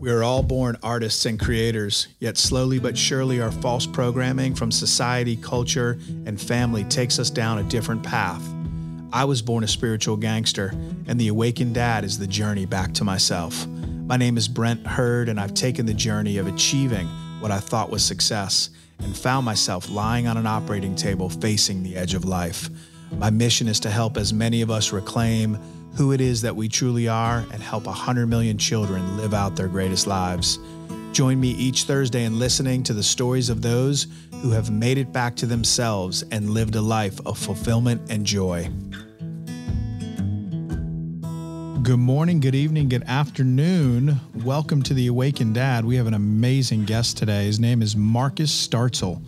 We are all born artists and creators, yet slowly but surely our false programming from society, culture, and family takes us down a different path. I was born a spiritual gangster, and the awakened dad is the journey back to myself. My name is Brent Hurd, and I've taken the journey of achieving what I thought was success and found myself lying on an operating table facing the edge of life. My mission is to help as many of us reclaim who it is that we truly are and help 100 million children live out their greatest lives. Join me each Thursday in listening to the stories of those who have made it back to themselves and lived a life of fulfillment and joy. Good morning, good evening, good afternoon. Welcome to the Awakened Dad. We have an amazing guest today. His name is Marcus Startzel.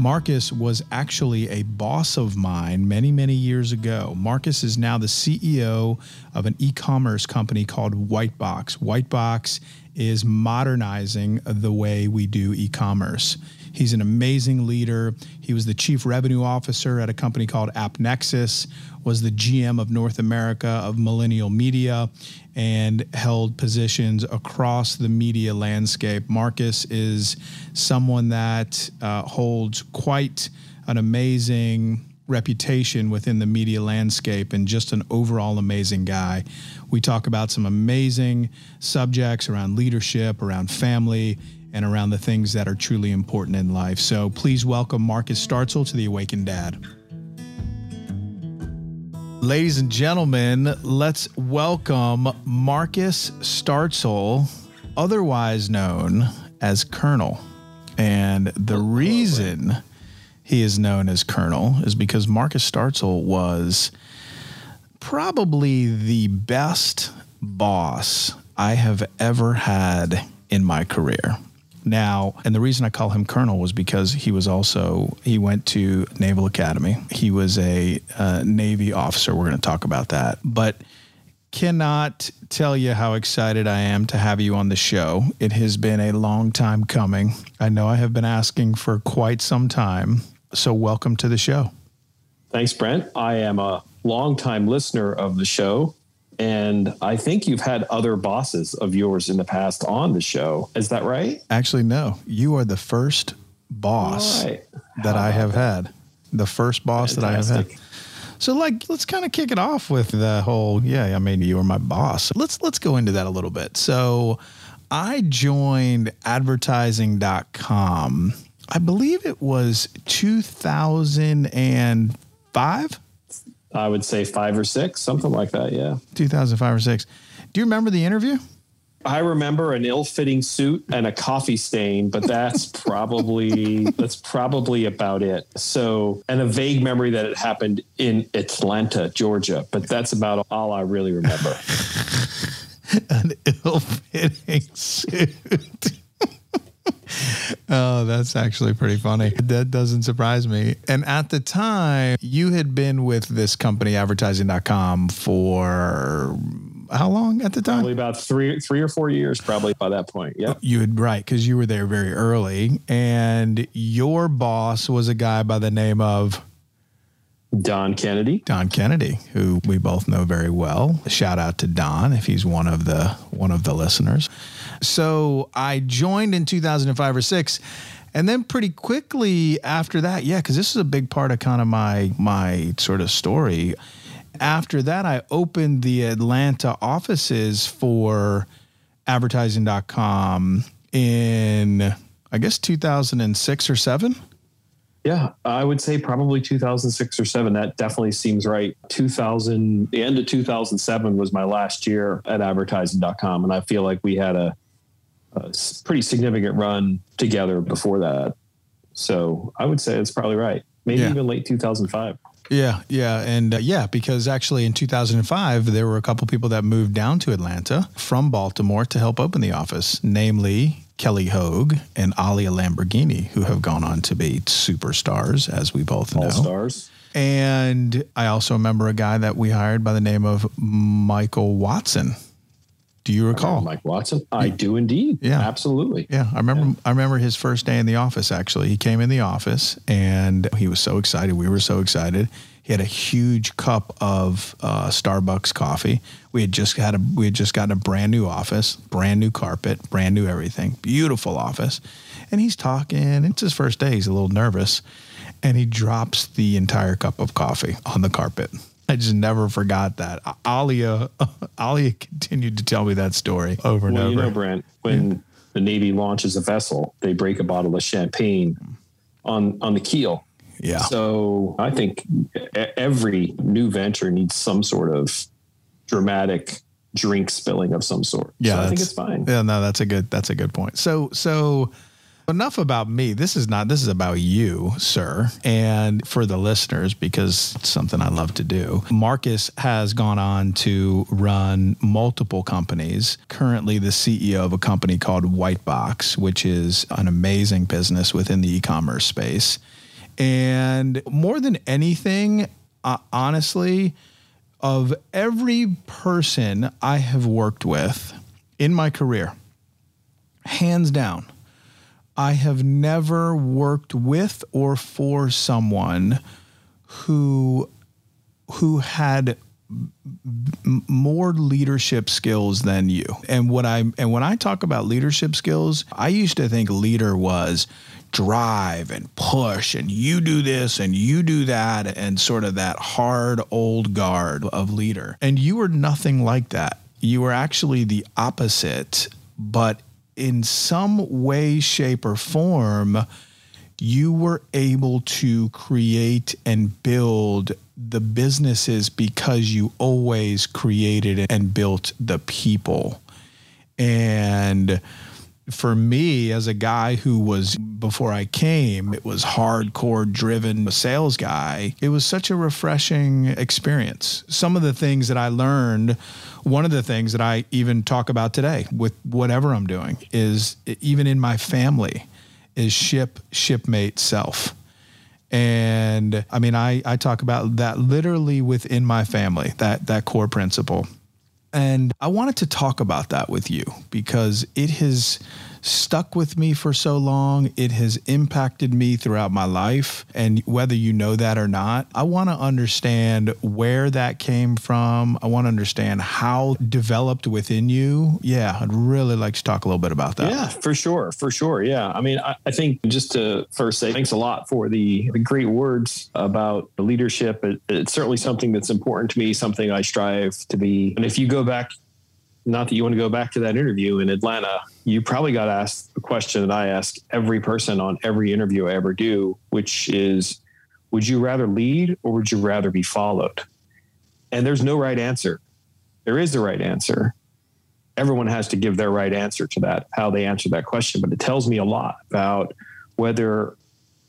Marcus was actually a boss of mine many, many years ago. Marcus is now the CEO of an e commerce company called Whitebox. Whitebox is modernizing the way we do e commerce. He's an amazing leader. He was the chief revenue officer at a company called AppNexus, was the GM of North America of Millennial Media, and held positions across the media landscape. Marcus is someone that uh, holds quite an amazing reputation within the media landscape and just an overall amazing guy. We talk about some amazing subjects around leadership, around family, and around the things that are truly important in life. So please welcome Marcus Startzel to the Awakened Dad. Ladies and gentlemen, let's welcome Marcus Startzel, otherwise known as Colonel. And the oh, reason he is known as Colonel is because Marcus Startzel was probably the best boss I have ever had in my career. Now, and the reason I call him Colonel was because he was also, he went to Naval Academy. He was a uh, Navy officer. We're going to talk about that. But cannot tell you how excited I am to have you on the show. It has been a long time coming. I know I have been asking for quite some time. So, welcome to the show. Thanks, Brent. I am a longtime listener of the show. And I think you've had other bosses of yours in the past on the show. Is that right? Actually, no. You are the first boss right. that I have that? had. The first boss Fantastic. that I have had. So like let's kind of kick it off with the whole yeah, I mean you were my boss. Let's let's go into that a little bit. So I joined advertising.com. I believe it was 2005. I would say five or six, something like that. Yeah. 2005 or six. Do you remember the interview? I remember an ill-fitting suit and a coffee stain, but that's probably that's probably about it. So, and a vague memory that it happened in Atlanta, Georgia, but that's about all I really remember. an ill-fitting suit. Oh, that's actually pretty funny. That doesn't surprise me. And at the time, you had been with this company, advertising.com, for how long at the time? Probably about three, three or four years, probably by that point. Yeah, you had right because you were there very early, and your boss was a guy by the name of Don Kennedy. Don Kennedy, who we both know very well. Shout out to Don if he's one of the one of the listeners. So I joined in 2005 or six. And then pretty quickly after that, yeah, because this is a big part of kind of my my sort of story. After that, I opened the Atlanta offices for advertising.com in I guess 2006 or 7. Yeah, I would say probably 2006 or 7. That definitely seems right. 2000 the end of 2007 was my last year at advertising.com and I feel like we had a a pretty significant run together before that. So I would say it's probably right. Maybe yeah. even late 2005. Yeah, yeah, and uh, yeah, because actually in 2005 there were a couple people that moved down to Atlanta from Baltimore to help open the office, namely Kelly Hogue and Alia Lamborghini, who have gone on to be superstars, as we both know. All stars. And I also remember a guy that we hired by the name of Michael Watson Do you recall uh, Mike Watson? I do indeed. Yeah, absolutely. Yeah, I remember. Yeah. I remember his first day in the office. Actually, he came in the office and he was so excited. We were so excited. He had a huge cup of uh, Starbucks coffee. We had just had a we had just gotten a brand new office, brand new carpet, brand new everything, beautiful office. And he's talking. It's his first day. He's a little nervous, and he drops the entire cup of coffee on the carpet. I just never forgot that. Alia, Alia continued to tell me that story over and well, over. You know, Brent, when yeah. the Navy launches a vessel, they break a bottle of champagne on on the keel. Yeah. So I think every new venture needs some sort of dramatic drink spilling of some sort. Yeah, so I think it's fine. Yeah, no, that's a good that's a good point. So so enough about me. This is not, this is about you, sir, and for the listeners, because it's something I love to do. Marcus has gone on to run multiple companies. Currently, the CEO of a company called Whitebox, which is an amazing business within the e commerce space. And more than anything, uh, honestly, of every person I have worked with in my career, hands down, I have never worked with or for someone who who had more leadership skills than you. And what I and when I talk about leadership skills, I used to think leader was drive and push and you do this and you do that and sort of that hard old guard of leader. And you were nothing like that. You were actually the opposite, but in some way, shape, or form, you were able to create and build the businesses because you always created and built the people. And for me, as a guy who was before I came, it was hardcore driven sales guy. It was such a refreshing experience. Some of the things that I learned, one of the things that I even talk about today with whatever I'm doing is even in my family is ship, shipmate, self. And I mean, I, I talk about that literally within my family, that, that core principle. And I wanted to talk about that with you because it has stuck with me for so long. It has impacted me throughout my life. And whether you know that or not, I want to understand where that came from. I want to understand how developed within you. Yeah, I'd really like to talk a little bit about that. Yeah, for sure. For sure. Yeah. I mean, I, I think just to first say thanks a lot for the, the great words about the leadership. It, it's certainly something that's important to me, something I strive to be. And if you go back not that you want to go back to that interview in Atlanta, you probably got asked a question that I ask every person on every interview I ever do, which is, would you rather lead or would you rather be followed? And there's no right answer. There is the right answer. Everyone has to give their right answer to that, how they answer that question. But it tells me a lot about whether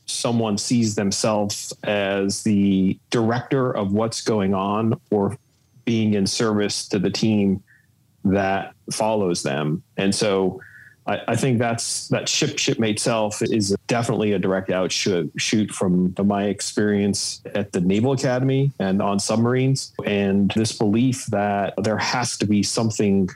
someone sees themselves as the director of what's going on or being in service to the team that follows them. And so I, I, think that's that ship shipmate self is definitely a direct outshoot shoot from my experience at the Naval Academy and on submarines. And this belief that there has to be something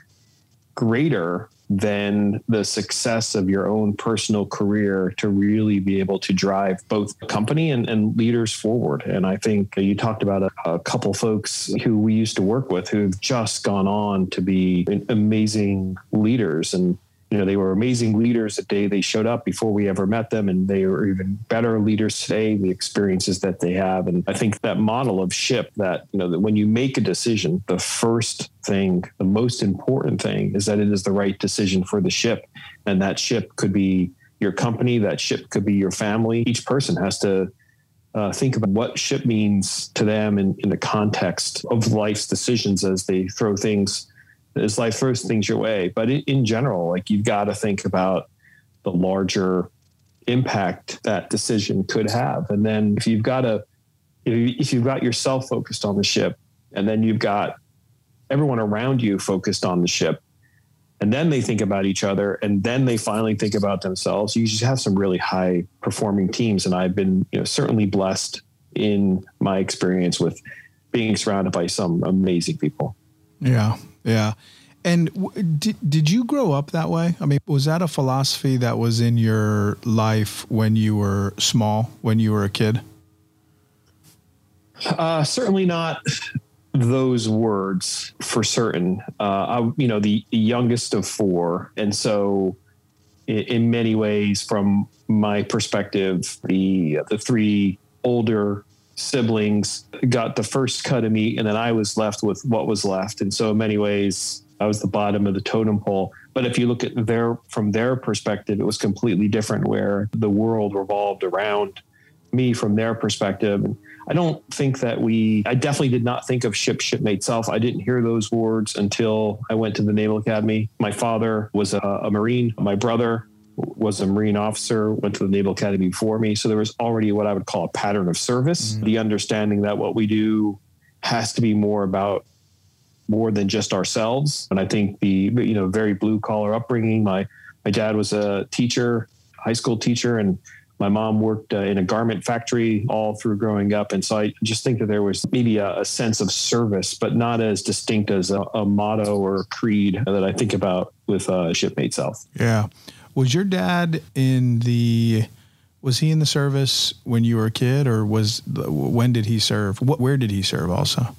greater than the success of your own personal career to really be able to drive both the company and, and leaders forward. And I think you talked about a, a couple folks who we used to work with who've just gone on to be amazing leaders. And you know they were amazing leaders the day they showed up before we ever met them and they are even better leaders today the experiences that they have. And i think that model of ship that you know that when you make a decision the first thing the most important thing is that it is the right decision for the ship. And that ship could be your company that ship could be your family. Each person has to uh, think about what ship means to them in, in the context of life's decisions as they throw things as life throws things your way. But in, in general, like you've got to think about the larger impact that decision could have. And then if you've got a, if you've got yourself focused on the ship, and then you've got everyone around you focused on the ship, and then they think about each other, and then they finally think about themselves. You just have some really high performing teams, and I've been you know, certainly blessed in my experience with being surrounded by some amazing people. Yeah, yeah. And w- did, did you grow up that way? I mean, was that a philosophy that was in your life when you were small, when you were a kid? Uh, certainly not those words for certain. Uh, I, you know, the, youngest of four. And so, in, in many ways, from my perspective, the, the three older siblings got the first cut of meat, and then I was left with what was left. And so, in many ways, I was the bottom of the totem pole. But if you look at their from their perspective, it was completely different, where the world revolved around me from their perspective. I don't think that we, I definitely did not think of ship, shipmate self. I didn't hear those words until I went to the Naval Academy. My father was a, a Marine. My brother was a Marine officer, went to the Naval Academy before me. So there was already what I would call a pattern of service, mm-hmm. the understanding that what we do has to be more about more than just ourselves. And I think the, you know, very blue collar upbringing, my, my dad was a teacher, high school teacher, and my mom worked uh, in a garment factory all through growing up. And so I just think that there was maybe a, a sense of service, but not as distinct as a, a motto or a creed that I think about with uh, Shipmate Self. Yeah. Was your dad in the was he in the service when you were a kid or was when did he serve? What where did he serve also?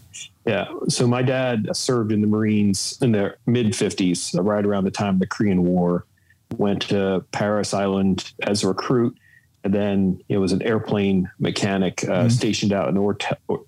Yeah so my dad served in the marines in the mid 50s right around the time of the korean war. Went to Parris Island as a recruit and then it was an airplane mechanic uh, mm-hmm. stationed out in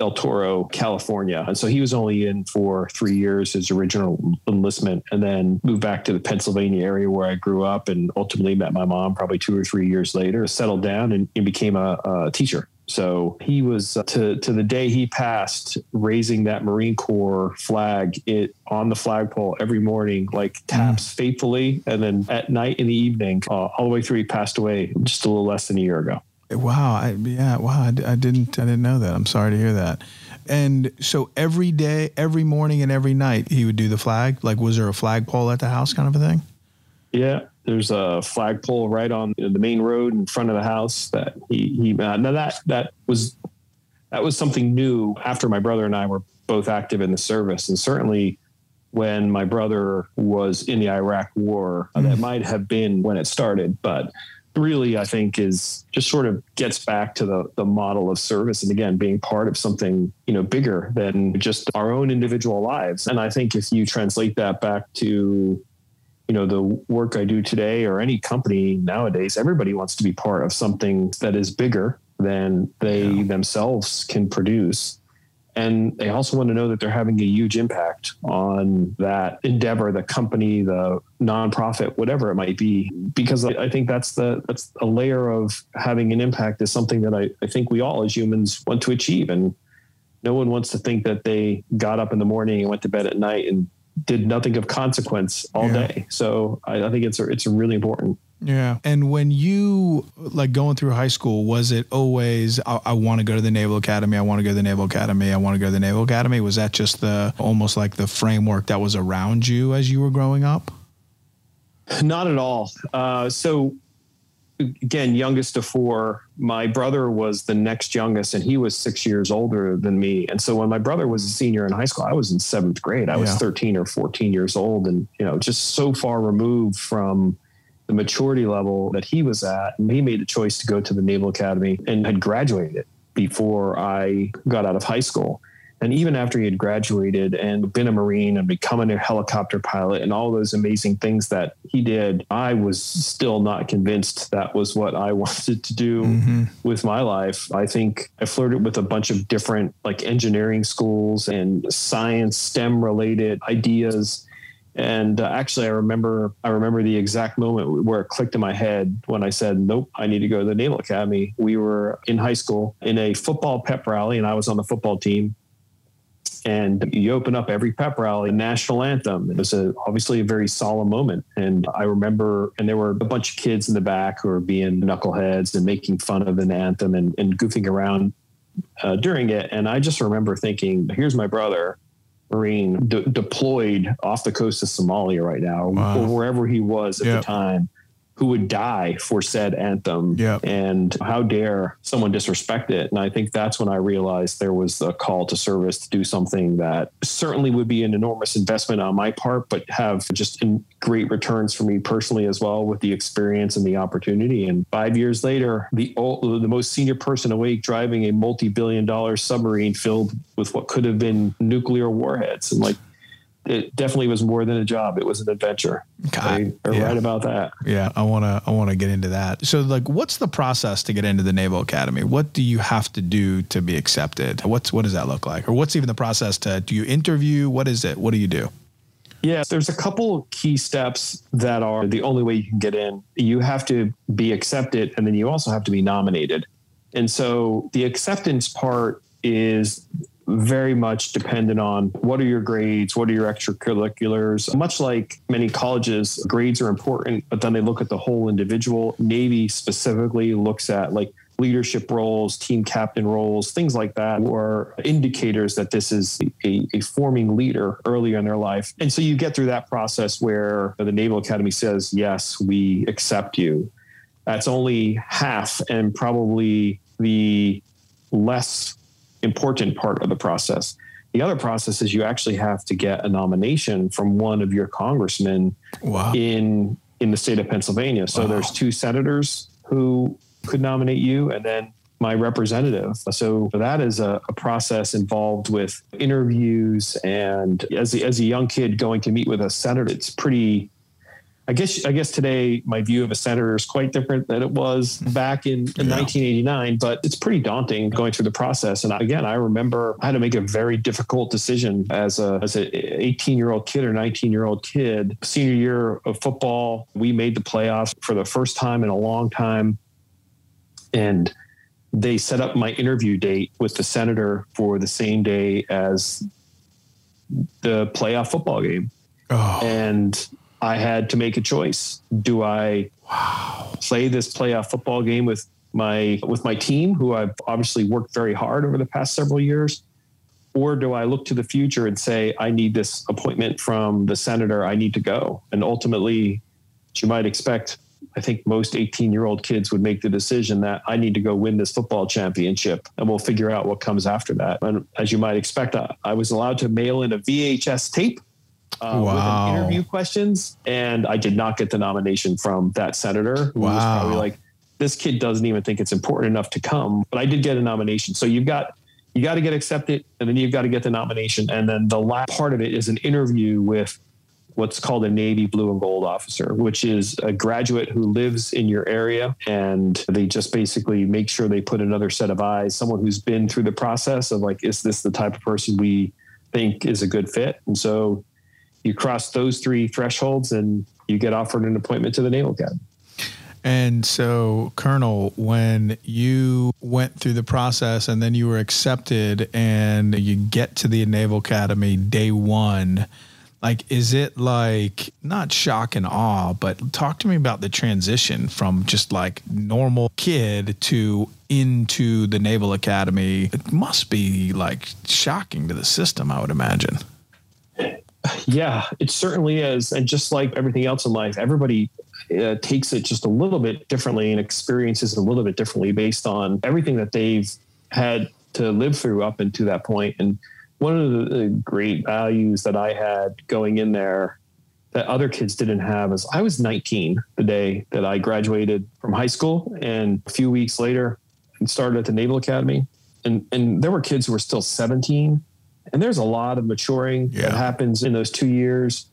El Toro, California. And so he was only in for three years, his original enlistment, and then moved back to the Pennsylvania area where I grew up and ultimately met my mom probably two or three years later, settled down and, and became a, a teacher. So he was uh, to to the day he passed, raising that Marine Corps flag it on the flagpole every morning, like taps mm. faithfully, and then at night in the evening, uh, all the way through. He passed away just a little less than a year ago. Wow, I, yeah, wow, I, I didn't I didn't know that. I'm sorry to hear that. And so every day, every morning, and every night, he would do the flag. Like, was there a flagpole at the house, kind of a thing? Yeah, there's a flagpole right on the main road in front of the house that he he uh, now that that was that was something new after my brother and I were both active in the service. And certainly when my brother was in the Iraq war mm. that might have been when it started but really I think is just sort of gets back to the the model of service. And again being part of something you know bigger than just our own individual lives. And I think if you translate that back to you know the work I do today or any company nowadays, everybody wants to be part of something that is bigger than they yeah. themselves can produce. And they also want to know that they're having a huge impact on that endeavor, the company, the nonprofit, whatever it might be. Because I think that's the that's a layer of having an impact is something that I, I think we all as humans want to achieve. And no one wants to think that they got up in the morning and went to bed at night and did nothing of consequence all yeah. day. So I, I think it's a, it's a really important. Yeah. And when you like going through high school, was it always, I, I want to go to the Naval Academy. I want to go to the Naval Academy. I want to go to the Naval Academy. Was that just the almost like the framework that was around you as you were growing up? Not at all. Uh, so again, youngest of four. My brother was the next youngest, and he was six years older than me. And so when my brother was a senior in high school, I was in seventh grade. I was 13 or 14 years old, and you know, just so far removed from the maturity level that he was at. And he made the choice to go to the Naval Academy and had graduated before I got out of high school. And even after he had graduated and been a Marine and become a helicopter pilot and all those amazing things that he did, I was still not convinced that was what I wanted to do mm-hmm. with my life. I think I flirted with a bunch of different like engineering schools and science, STEM related ideas. And uh, actually, I remember I remember the exact moment where it clicked in my head when I said, "Nope, I need to go to the Naval Academy." We were in high school in a football pep rally, and I was on the football team and you open up every pep rally the national anthem it was a, obviously a very solemn moment and i remember and there were a bunch of kids in the back who were being knuckleheads and making fun of an anthem and, and goofing around uh, during it and i just remember thinking here's my brother marine deployed off the coast of somalia right now wow. or wherever he was at yep. the time who would die for said anthem. Yep. And how dare someone disrespect it? And I think that's when I realized there was a call to service to do something that certainly would be an enormous investment on my part, but have just great returns for me personally as well with the experience and the opportunity. And five years later, the old, the most senior person awake driving a multi-billion dollar submarine filled with what could have been nuclear warheads. And like it definitely was more than a job. It was an adventure. God, I, yeah. right about that. Yeah, I want to I want to get into that. So like what's the process to get into the Naval Academy? What do you have to do to be accepted? What's what does that look like? Or what's even the process to do you interview? What is it? What do you do? Yeah, there's a couple key steps that are the only way you can get in. You have to be accepted and then you also have to be nominated. And so the acceptance part is very much dependent on what are your grades, what are your extracurriculars. Much like many colleges, grades are important, but then they look at the whole individual. Navy specifically looks at like leadership roles, team captain roles, things like that, or indicators that this is a, a, forming leader earlier in their life. And so you get through that process where the Naval Academy says, yes, we accept you. That's only half and probably the less important part of the process. The other process is you actually have to get a nomination from one of your congressmen wow. in in the state of Pennsylvania. So wow. there's two senators who could nominate you, and then my representative. So that is a, a, process involved with interviews and as a, as a young kid going to meet with a senator, it's pretty I guess I guess today my view of a senator is quite different than it was mm-hmm. back in, in yeah. 1989. But it's pretty daunting going through the process. And again, I remember I had to make a very difficult decision as a as an 18 year old kid or 19 year old kid. Senior year of football, we made the playoffs for the first time in a long time, and they set up my interview date with the senator for the same day as the playoff football game. Oh. And I had to make a choice. Do I wow. play this playoff football game with my with my team, who I've obviously worked very hard over the past several years, or do I look to the future and say I need this appointment from the senator? I need to go. And ultimately, as you might expect, I think most 18 year old kids would make the decision that I need to go win this football championship and we'll figure out what comes after that. And as you might expect, I, I was allowed to mail in a VHS tape uh, wow. with interview questions, and I did not get the nomination from that senator who wow. was probably like, "This kid doesn't even think it's important enough to come." But I did get a nomination, so you've got you got to get accepted, and then you've got to get the nomination, and then the last part of it is an interview with what's called a Navy Blue and Gold officer, which is a graduate who lives in your area. And they just basically make sure they put another set of eyes, someone who's been through the process of like, is this the type of person we think is a good fit? And so you cross those three thresholds and you get offered an appointment to the Naval Academy. And so, Colonel, when you went through the process and then you were accepted and you get to the Naval Academy day one, like, is it like not shock and awe, but talk to me about the transition from just like normal kid to into the Naval Academy? It must be like shocking to the system, I would imagine. Yeah, it certainly is. And just like everything else in life, everybody uh, takes it just a little bit differently and experiences it a little bit differently based on everything that they've had to live through up until that point. And one of the great values that I had going in there that other kids didn't have is I was 19 the day that I graduated from high school. And a few weeks later, I started at the Naval Academy. And, and there were kids who were still 17 and there's a lot of maturing yeah. that happens in those two years.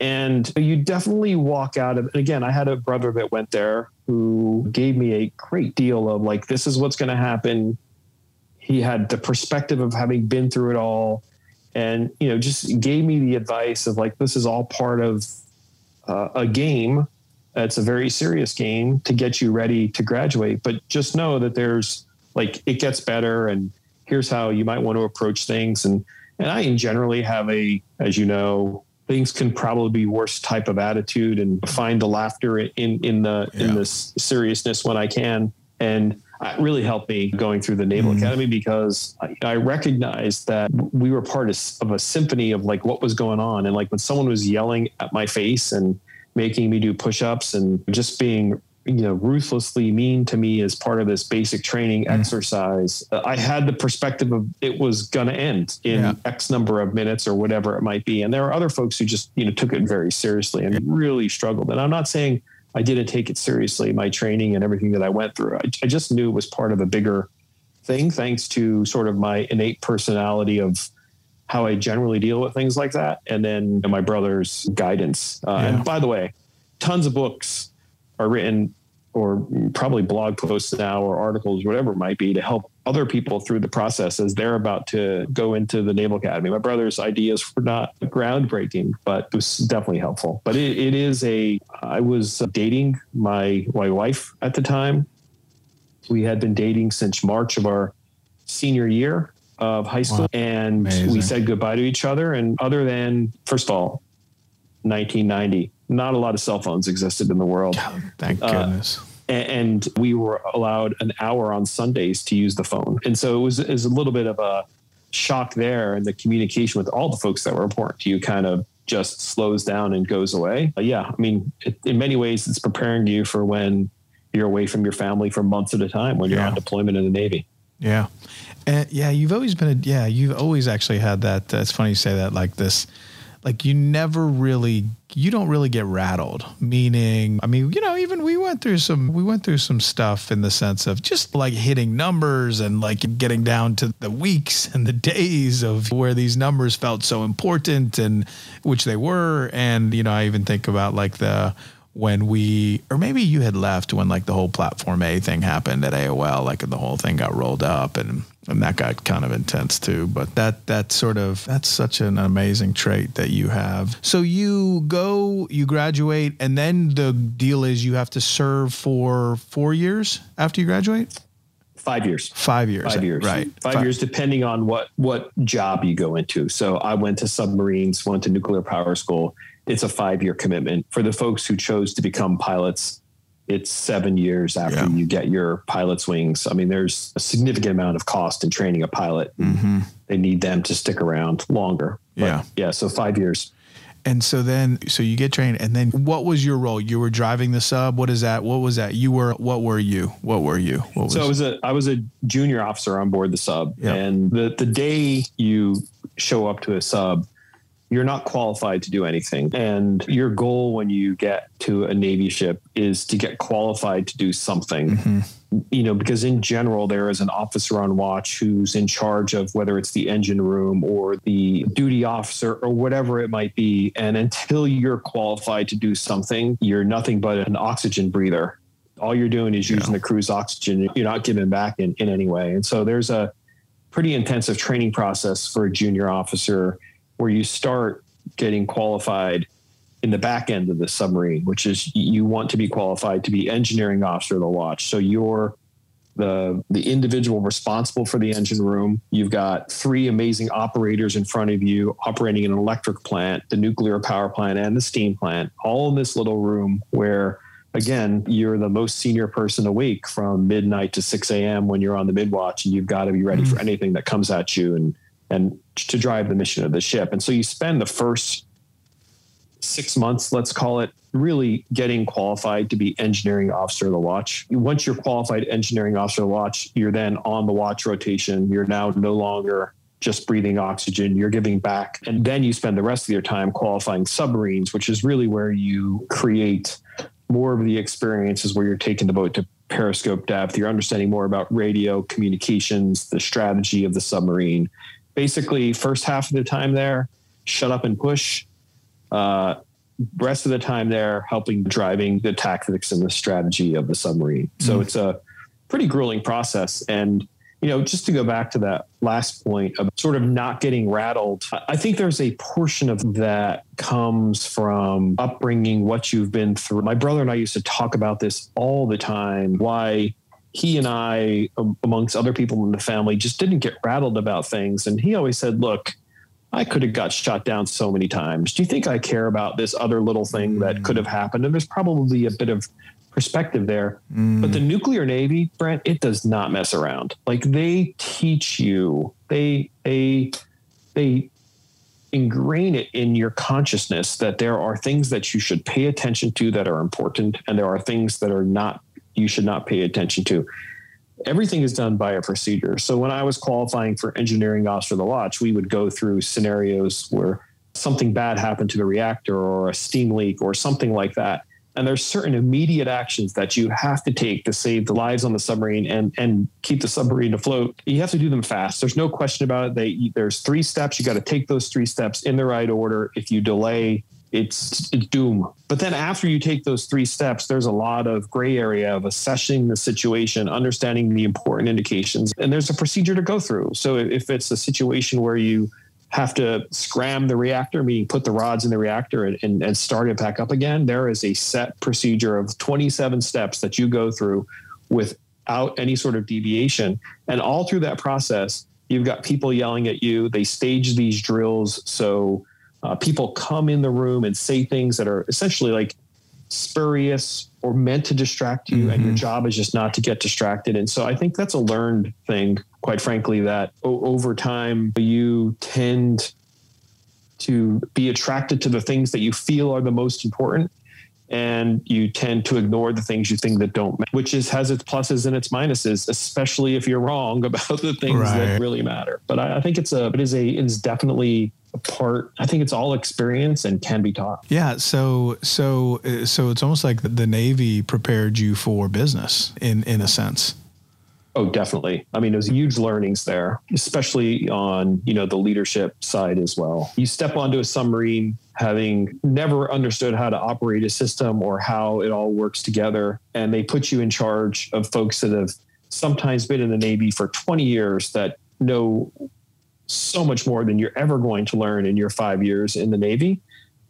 And you definitely walk out of, and again, I had a brother that went there who gave me a great deal of like, this is what's going to happen. He had the perspective of having been through it all and, you know, just gave me the advice of like, this is all part of uh, a game. It's a very serious game to get you ready to graduate, but just know that there's like, it gets better and, here's how you might want to approach things. And and I generally have a, as you know, things can probably be worse type of attitude and find the laughter in in the yeah. in this seriousness when I can. And it really helped me going through the Naval mm Academy because I, I, recognized that we were part of, of, a symphony of like what was going on. And like when someone was yelling at my face and making me do push-ups and just being you know ruthlessly mean to me as part of this basic training mm. exercise i had the perspective of it was going to end in yeah. x number of minutes or whatever it might be and there are other folks who just you know took it very seriously and really struggled and i'm not saying i didn't take it seriously my training and everything that i went through i, I just knew it was part of a bigger thing thanks to sort of my innate personality of how I generally deal with things like that. And then my brother's guidance. Uh, yeah. And by the way, tons of books are written or probably blog posts now or articles, whatever it might be, to help other people through the process as they're about to go into the Naval Academy. My brother's ideas were not groundbreaking, but it was definitely helpful. But it, it is a, I was dating my, my wife at the time. We had been dating since March of our senior year of high school, wow. and Amazing. we said goodbye to each other. And other than, first of all, 1990, not a lot of cell phones existed in the world. thank uh, goodness. and we were allowed an hour on Sundays to use the phone. And so it was, it was a little bit of a shock there. And the communication with all the folks that were important to you kind of just slows down and goes away. But yeah, I mean, it, in many ways, it's preparing you for when you're away from your family for months at a time when you're yeah. on deployment in the Navy. Yeah. And yeah, you've always been a, yeah, you've always actually had that. Uh, it's funny you say that like this, like you never really, you don't really get rattled. Meaning, I mean, you know, even we went through some, we went through some stuff in the sense of just like hitting numbers and like getting down to the weeks and the days of where these numbers felt so important and which they were. And, you know, I even think about like the, when we, or maybe you had left when like the whole platform A thing happened at AOL, like the whole thing got rolled up and, and that got kind of intense too. But that, that sort of, that's such an amazing trait that you have. So you go, you graduate, and then the deal is you have to serve for four years after you graduate? Five years. Five years. Five years. Right. Five, Five, years, depending on what what job you go into. So I went to submarines, went to nuclear power school, it's a five year commitment. For the folks who chose to become pilots, it's seven years after yeah. you get your pilot's wings. I mean, there's a significant amount of cost in training a pilot. Mm-hmm. They need them to stick around longer. But yeah. Yeah. So five years. And so then, so you get trained, and then what was your role? You were driving the sub. What is that? What was that? You were. What were you? What were you? What was, so I was a I was a junior officer on board the sub, yep. and the the day you show up to a sub, you're not qualified to do anything. And your goal when you get to a Navy ship is to get qualified to do something. Mm-hmm. You know, because in general, there is an officer on watch who's in charge of whether it's the engine room or the duty officer or whatever it might be. And until you're qualified to do something, you're nothing but an oxygen breather. All you're doing is using yeah. the crew's oxygen. You're not giving back in, in any way. And so there's a pretty intensive training process for a junior officer where you start getting qualified in the back end of the submarine, which is you want to be qualified to be engineering officer of the watch. So you're the the individual responsible for the engine room. You've got three amazing operators in front of you operating an electric plant, the nuclear power plant, and the steam plant, all in this little room where again, you're the most senior person awake from midnight to 6 a.m. when you're on the midwatch and you've got to be ready mm-hmm. for anything that comes at you. And and to drive the mission of the ship. And so you spend the first six months, let's call it, really getting qualified to be engineering officer of the watch. Once you're qualified engineering officer of the watch, you're then on the watch rotation. You're now no longer just breathing oxygen, you're giving back. And then you spend the rest of your time qualifying submarines, which is really where you create more of the experiences where you're taking the boat to periscope depth. You're understanding more about radio communications, the strategy of the submarine basically first half of the time there, shut up and push. Uh, rest of the time there, helping driving the tactics and the strategy of the submarine. So mm. it's a pretty grueling process. And you know, just to go back to that last point of sort of not getting rattled, I think there's a portion of that comes from upbringing, what you've been through. My brother and I used to talk about this all the time. Why he and I, amongst other people in the family, just didn't get rattled about things. And he always said, Look, I could have got shot down so many times. Do you think I care about this other little thing that could have happened? And there's probably a bit of perspective there. Mm. But the nuclear navy, Brent, it does not mess around. Like they teach you, they they they ingrain it in your consciousness that there are things that you should pay attention to that are important and there are things that are not you should not pay attention to everything is done by a procedure so when i was qualifying for engineering officer of the watch we would go through scenarios where something bad happened to the reactor or a steam leak or something like that and there's certain immediate actions that you have to take to save the lives on the submarine and and keep the submarine afloat. You have to do them fast. There's no question about it. They, there's three steps. You got to take those three steps in the right order. If you delay, it's, it's doom. But then after you take those three steps, there's a lot of gray area of assessing the situation, understanding the important indications, and there's a procedure to go through. So if it's a situation where you have to scram the reactor, meaning put the rods in the reactor and, and, and, start it back up again, there is a set procedure of 27 steps that you go through without any sort of deviation. And all through that process, you've got people yelling at you. They stage these drills. So uh, people come in the room and say things that are essentially like spurious or meant to distract you. Mm-hmm. And your mm-hmm. job is just not to get distracted. And so I think that's a learned thing quite frankly, that o- over time you tend to be attracted to the things that you feel are the most important and you tend to ignore the things you think that don't which is has its pluses and its minuses especially if you're wrong about the things right. that really matter but I, I, think it's a it is a it is definitely part i think it's all experience and can be taught yeah so so so it's almost like the navy prepared you for business in in a sense Oh, definitely. I mean, there's huge learnings there, especially on, you know, the leadership side as well. You step onto a submarine having never understood how to operate a system or how it all works together. And they put you in charge of folks that have sometimes been in the Navy for 20 years that know so much more than you're ever going to learn in your five years in the Navy.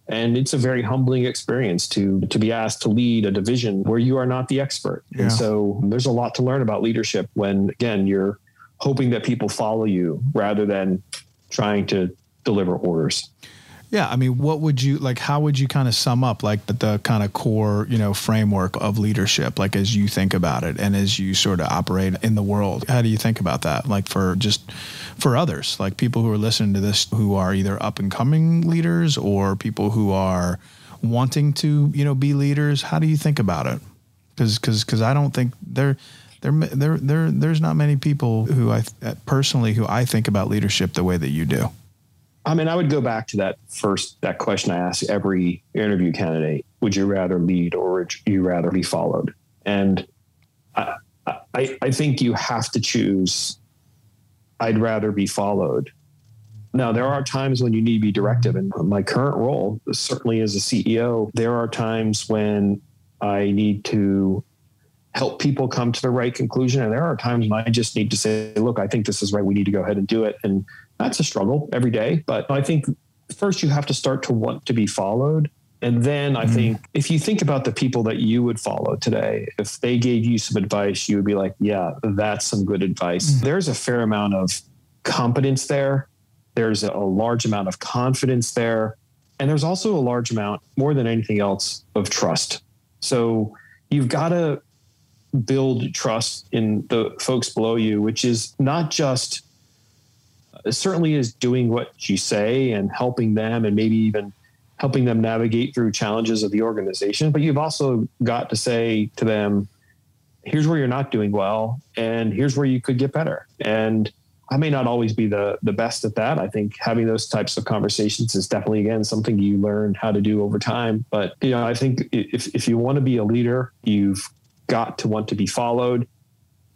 And it's a very humbling experience to to be asked to lead a division where you are not the expert. Yeah. and so there's a lot to learn about leadership when again you're hoping that people follow you rather than trying to deliver orders yeah, I mean, what would you like? How would you kind of sum up like the, the, kind of core, you know, framework of leadership, like as you think about it and as you sort of operate in the world? How do you think about that? Like for just for others, like people who are listening to this who are either up and coming leaders or people who are wanting to, you know, be leaders. How do you think about it? Because because because I don't think there. There, there, there, there's not many people who I personally who I think about leadership the way that you do. I mean, I would go back to that first that question I ask every interview candidate: Would you rather lead or would you rather be followed? And I, I, I think you have to choose. I'd rather be followed. Now, there are times when you need to be directive. And my current role, certainly as a CEO, there are times when I need to help people come to the right conclusion. And there are times when I just need to say, look, I think this is right. We need to go ahead and do it. And that's a struggle every day. But I think first you have to start to want to be followed. And then I mm think if you think about the people that you would follow today, if they gave you some advice, you would be like, yeah, that's some good advice. mm There's a fair amount of competence there. There's a large amount of confidence there. And there's also a large amount, more than anything else, of trust. So you've got to build trust in the folks below you, which is not just certainly is doing what you say and helping them and maybe even helping them navigate through challenges of the organization. But you've also got to say to them, here's where you're not doing well and here's where you could get better. And I may not always be the the best at that. I think having those types of conversations is definitely again something you learn how to do over time. But you know, I think if if you want to be a leader, you've got to want to be followed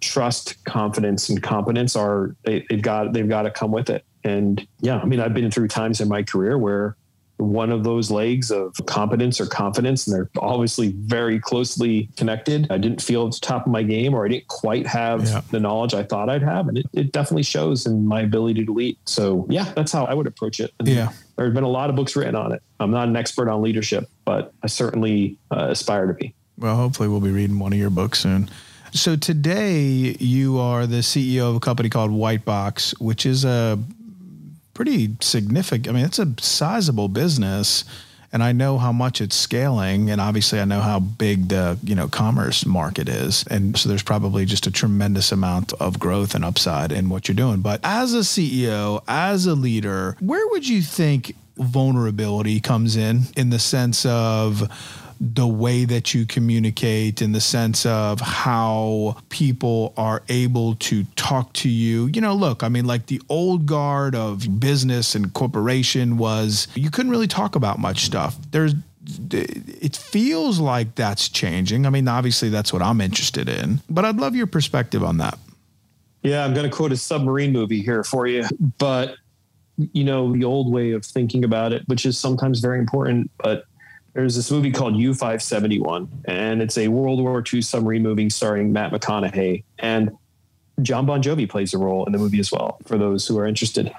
trust, confidence, and competence are they, have got they've got to come with it. And yeah, I mean, I've been through times in my career where one of those legs of competence or confidence, and they're obviously very closely connected. I didn't feel at the top of my game, or I didn't quite have yeah. the knowledge I thought I'd have, and it, it, definitely shows in my ability to lead. So yeah, that's how I would approach it. And yeah, there have been a lot of books written on it. I'm not an expert on leadership, but I certainly uh, aspire to be. Well, hopefully, we'll be reading one of your books soon. So today you are the CEO of a company called Whitebox, which is a pretty significant. I mean, it's a sizable business, and I know how much it's scaling, and obviously I know how big the you know commerce market is, and so there's probably just a tremendous amount of growth and upside in what you're doing. But as a CEO, as a leader, where would you think vulnerability comes in, in the sense of the way that you communicate in the sense of how people are able to talk to you. You know, look, I mean, like the old guard of business and corporation was you couldn't really talk about much stuff. There's it feels like that's changing. I mean, obviously that's what I'm interested in, but I'd love your perspective on that. Yeah, I'm going to quote a submarine movie here for you, but you know, the old way of thinking about it, which is sometimes very important, but there's this movie called U 571, and it's a World War II submarine movie starring Matt McConaughey. And Jon Bon Jovi plays a role in the movie as well, for those who are interested.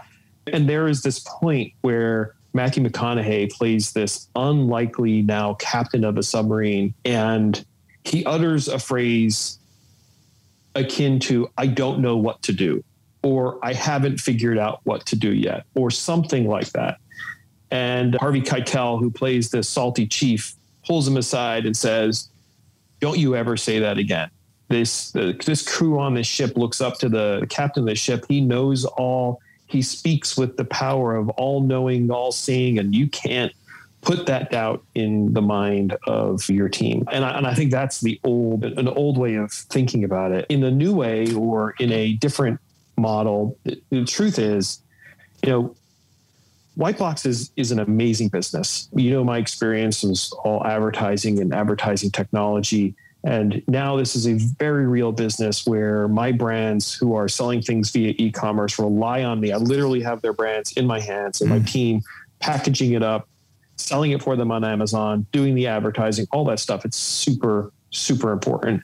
And there is this point where Matthew McConaughey plays this unlikely now captain of a submarine, and he utters a phrase akin to, I don't know what to do, or I haven't figured out what to do yet, or something like that. And Harvey Keitel, who plays the salty chief, pulls him aside and says, Don't you ever say that again. This, uh, this crew on this ship looks up to the captain of the ship. He knows all. He speaks with the power of all knowing, all seeing, and you can't put that doubt in the mind of your team. And I, and I think that's the old, an old way of thinking about it. In the new way or in a different model, the, the truth is, you know, Whitebox is is an amazing business. You know, my experience was all advertising and advertising technology. And now this is a very real business where my brands who are selling things via e-commerce rely on me. I literally have their brands in my hands and mm. my team packaging it up, selling it for them on Amazon, doing the advertising, all that stuff. It's super, super important.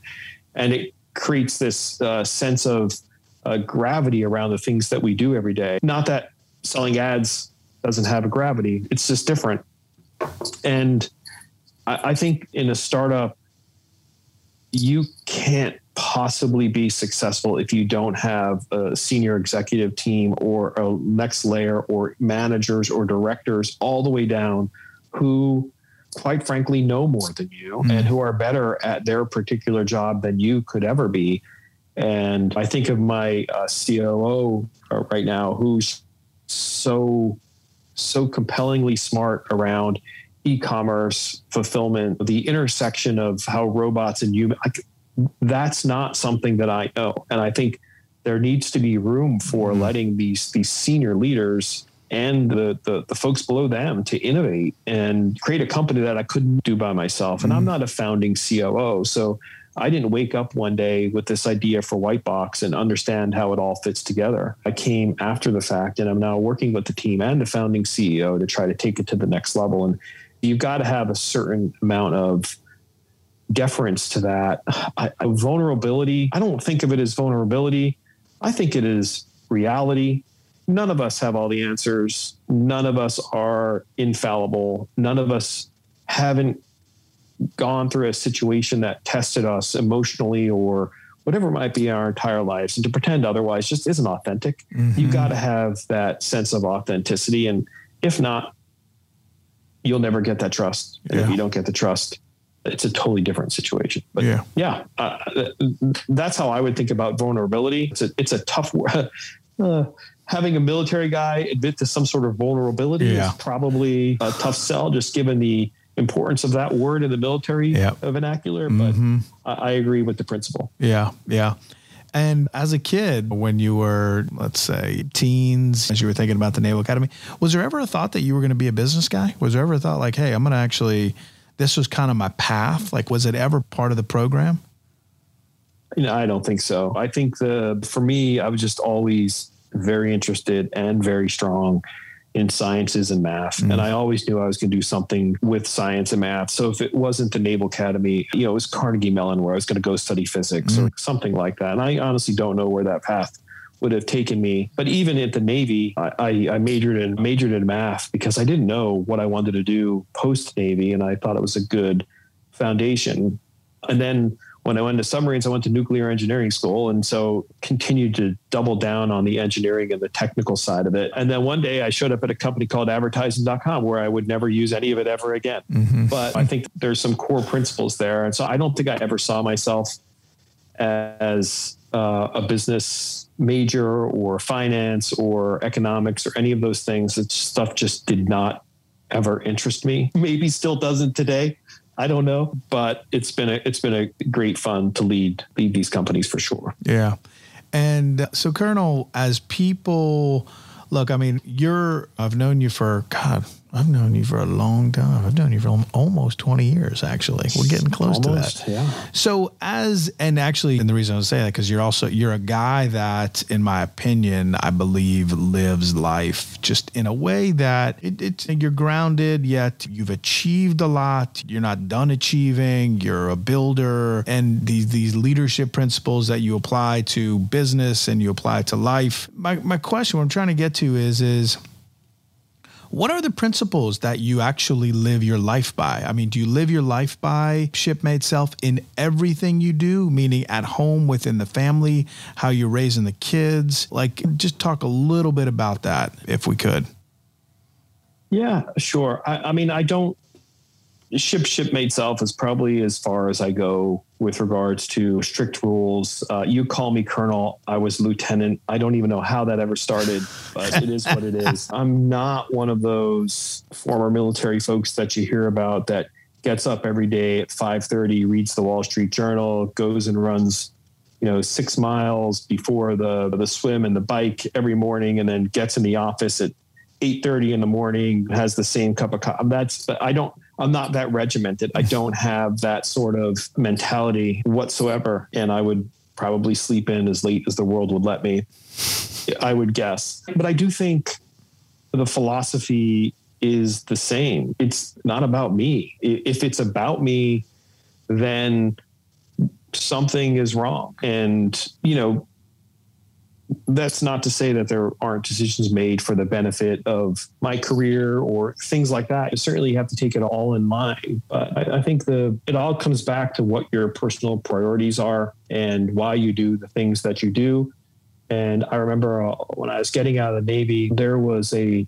And it creates this uh, sense of uh, gravity around the things that we do every day. Not that selling ads doesn't have a gravity. It's just different. And I, I think in a startup, you can't possibly be successful if you don't have a senior executive team or a next layer or managers or directors all the way down who quite frankly know more than you mm. and who are better at their particular job than you could ever be and i think of my uh, coo uh, right now who's so so compellingly smart around e-commerce fulfillment the intersection of how robots and human like, that's not something that i know and i think there needs to be room for mm-hmm. letting these these senior leaders and the, the, the folks below them to innovate and create a company that I couldn't do by myself. And mm-hmm. I'm not a founding COO, so I didn't wake up one day with this idea for Whitebox and understand how it all fits together. I came after the fact and I'm now working with the team and the founding CEO to try to take it to the next level. And you've got to have a certain amount of deference to that. I, I, vulnerability, I don't think of it as vulnerability. I think it is reality. None of us have all the answers. None of us are infallible. None of us haven't gone through a situation that tested us emotionally or whatever it might be our entire lives. And to pretend otherwise just isn't authentic. Mm-hmm. you got to have that sense of authenticity. And if not you'll never get that trust. And yeah. if you don't get the trust it's a totally different situation. But yeah. yeah uh, that's how i would think about vulnerability. It's a, it's a tough uh, having a military guy admit to some sort of vulnerability yeah. is probably a tough sell just given the importance of that word in the military yep. vernacular, but mm-hmm. I, I agree with the principle. Yeah, yeah. And as a kid, when you were, let's say, teens, as you were thinking about the Naval Academy, was there ever a thought that you were going to be a business guy? Was there ever a thought like, hey, I'm going to actually, this was kind of my path? Like, was it ever part of the program? You know, I don't think so. I think the, for me, I was just always very interested and very strong in sciences and math. Mm. And I always knew I was going to do something with science and math. So if it wasn't the Naval Academy, you know, it was Carnegie Mellon where I was going to go study physics mm. or something like that. And I honestly don't know where that path would have taken me. But even at the Navy, I, I, I majored in majored in math because I didn't know what I wanted to do post Navy, and I thought it was a good foundation. And then when I went to submarines, I went to nuclear engineering school. And so continued to double down on the engineering and the technical side of it. And then one day I showed up at a company called advertising.com where I would never use any of it ever again. Mm-hmm. But I think there's some core principles there. And so I don't think I ever saw myself as uh, a business major or finance or economics or any of those things. That stuff just did not ever interest me. Maybe still doesn't today. I don't know, but it's been a it's been a great fun to lead lead these companies for sure. Yeah. And uh, so Colonel, as people look, I mean, you're I've known you for God, I've known you for a long time. I've known you for almost 20 years, actually. We're getting close almost, to that. Yeah. So as, and actually, and the reason I was saying that, because you're also, you're a guy that, in my opinion, I believe lives life just in a way that it, it's, you're grounded, yet you've achieved a lot. You're not done achieving. You're a builder. And these, these leadership principles that you apply to business and you apply to life. My, my question, what I'm trying to get to is, is, what are the principles that you actually live your life by? I mean, do you live your life by shipmate self in everything you do, meaning at home within the family, how you're raising the kids? Like, just talk a little bit about that if we could. Yeah, sure. I, I mean, I don't ship shipmate self is probably as far as I go with regards to strict rules. Uh, you call me colonel. I was lieutenant. I don't even know how that ever started, but it is what it is. I'm not one of those former military folks that you hear about that gets up every day at 5:30, reads the Wall Street Journal, goes and runs you know six miles before the the swim and the bike every morning and then gets in the office at 8:30 in the morning has the same cup of coffee that's I don't I'm not that regimented. I don't have that sort of mentality whatsoever. And I would probably sleep in as late as the world would let me, I would guess. But I do think the philosophy is the same. It's not about me. If it's about me, then something is wrong. And, you know, that's not to say that there aren't decisions made for the benefit of my career or things like that. You certainly have to take it all in mind. But I, I, think the it all comes back to what your personal priorities are and why you do the things that you do. And I remember uh, when I was getting out of the Navy, there was a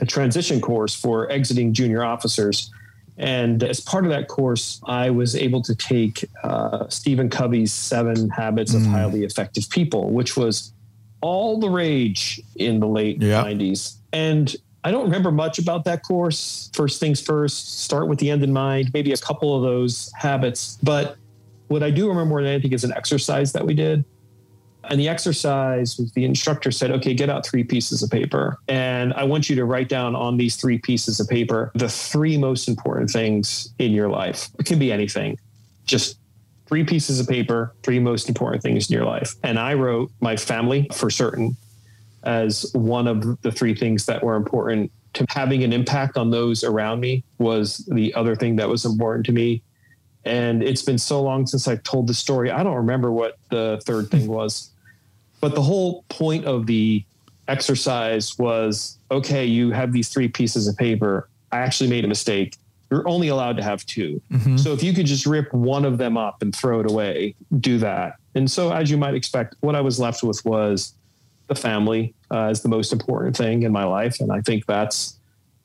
a transition course for exiting junior officers and as part of that course, I was able to take uh, Stephen Covey's Seven Habits of mm. Highly Effective People, which was all the rage in the late yeah. 90s. And I don't remember much about that course. First things first, start with the end in mind, maybe a couple of those habits. But what I do remember more than anything is an exercise that we did. And the exercise was the instructor said, okay, get out three pieces of paper. And I want you to write down on these three pieces of paper the three most important things in your life. It can be anything, just three pieces of paper, three most important things in your life. And I wrote my family for certain as one of the three things that were important to having an impact on those around me was the other thing that was important to me. And it's been so long since I told the story. I don't remember what the third thing was. But the whole point of the exercise was okay, you have these three pieces of paper. I actually made a mistake. You're only allowed to have 2 mm-hmm. So if you could just rip one of them up and throw it away, do that. And so, as you might expect, what I was left with was the family uh, as the most important thing in my life. And I think that's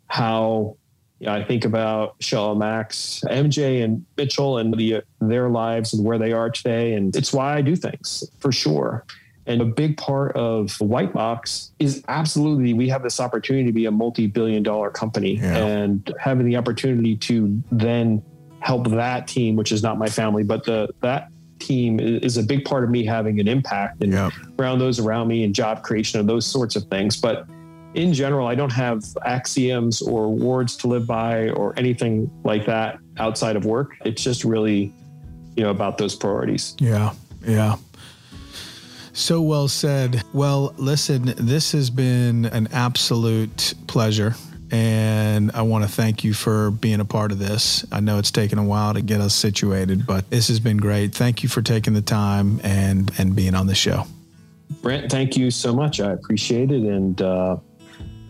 how you know, I think about Shell Max, MJ, and Mitchell, and the, their lives and where they are today. And it's why I do things for sure. And a big part of White Box is absolutely we have this opportunity to be a multi billion dollar company yeah. and having the opportunity to then help that team, which is not my family, but the that team is a big part of me having an impact and yep. around those around me and job creation and those sorts of things. But in general, I don't have axioms or words to live by or anything like that outside of work. It's just really, you know, about those priorities. Yeah. Yeah. So well said. Well, listen, this has been an absolute pleasure. And I want to thank you for being a part of this. I know it's taken a while to get us situated, but this has been great. Thank you for taking the time and and being on the show. Brent, thank you so much. I appreciate it. And uh,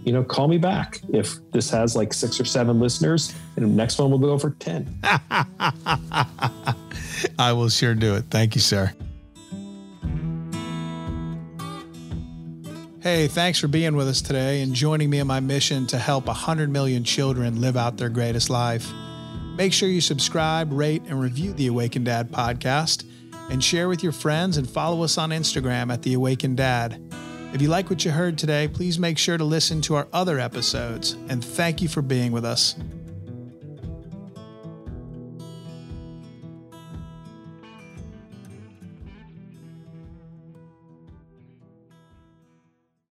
you know, call me back if this has like six or seven listeners, and the next one will go for ten. I will sure do it. Thank you, sir. Hey, thanks for being with us today and joining me in my mission to help 100 million children live out their greatest life. Make sure you subscribe, rate, and review the Awakened Dad podcast and share with your friends and follow us on Instagram at The Awakened Dad. If you like what you heard today, please make sure to listen to our other episodes and thank you for being with us.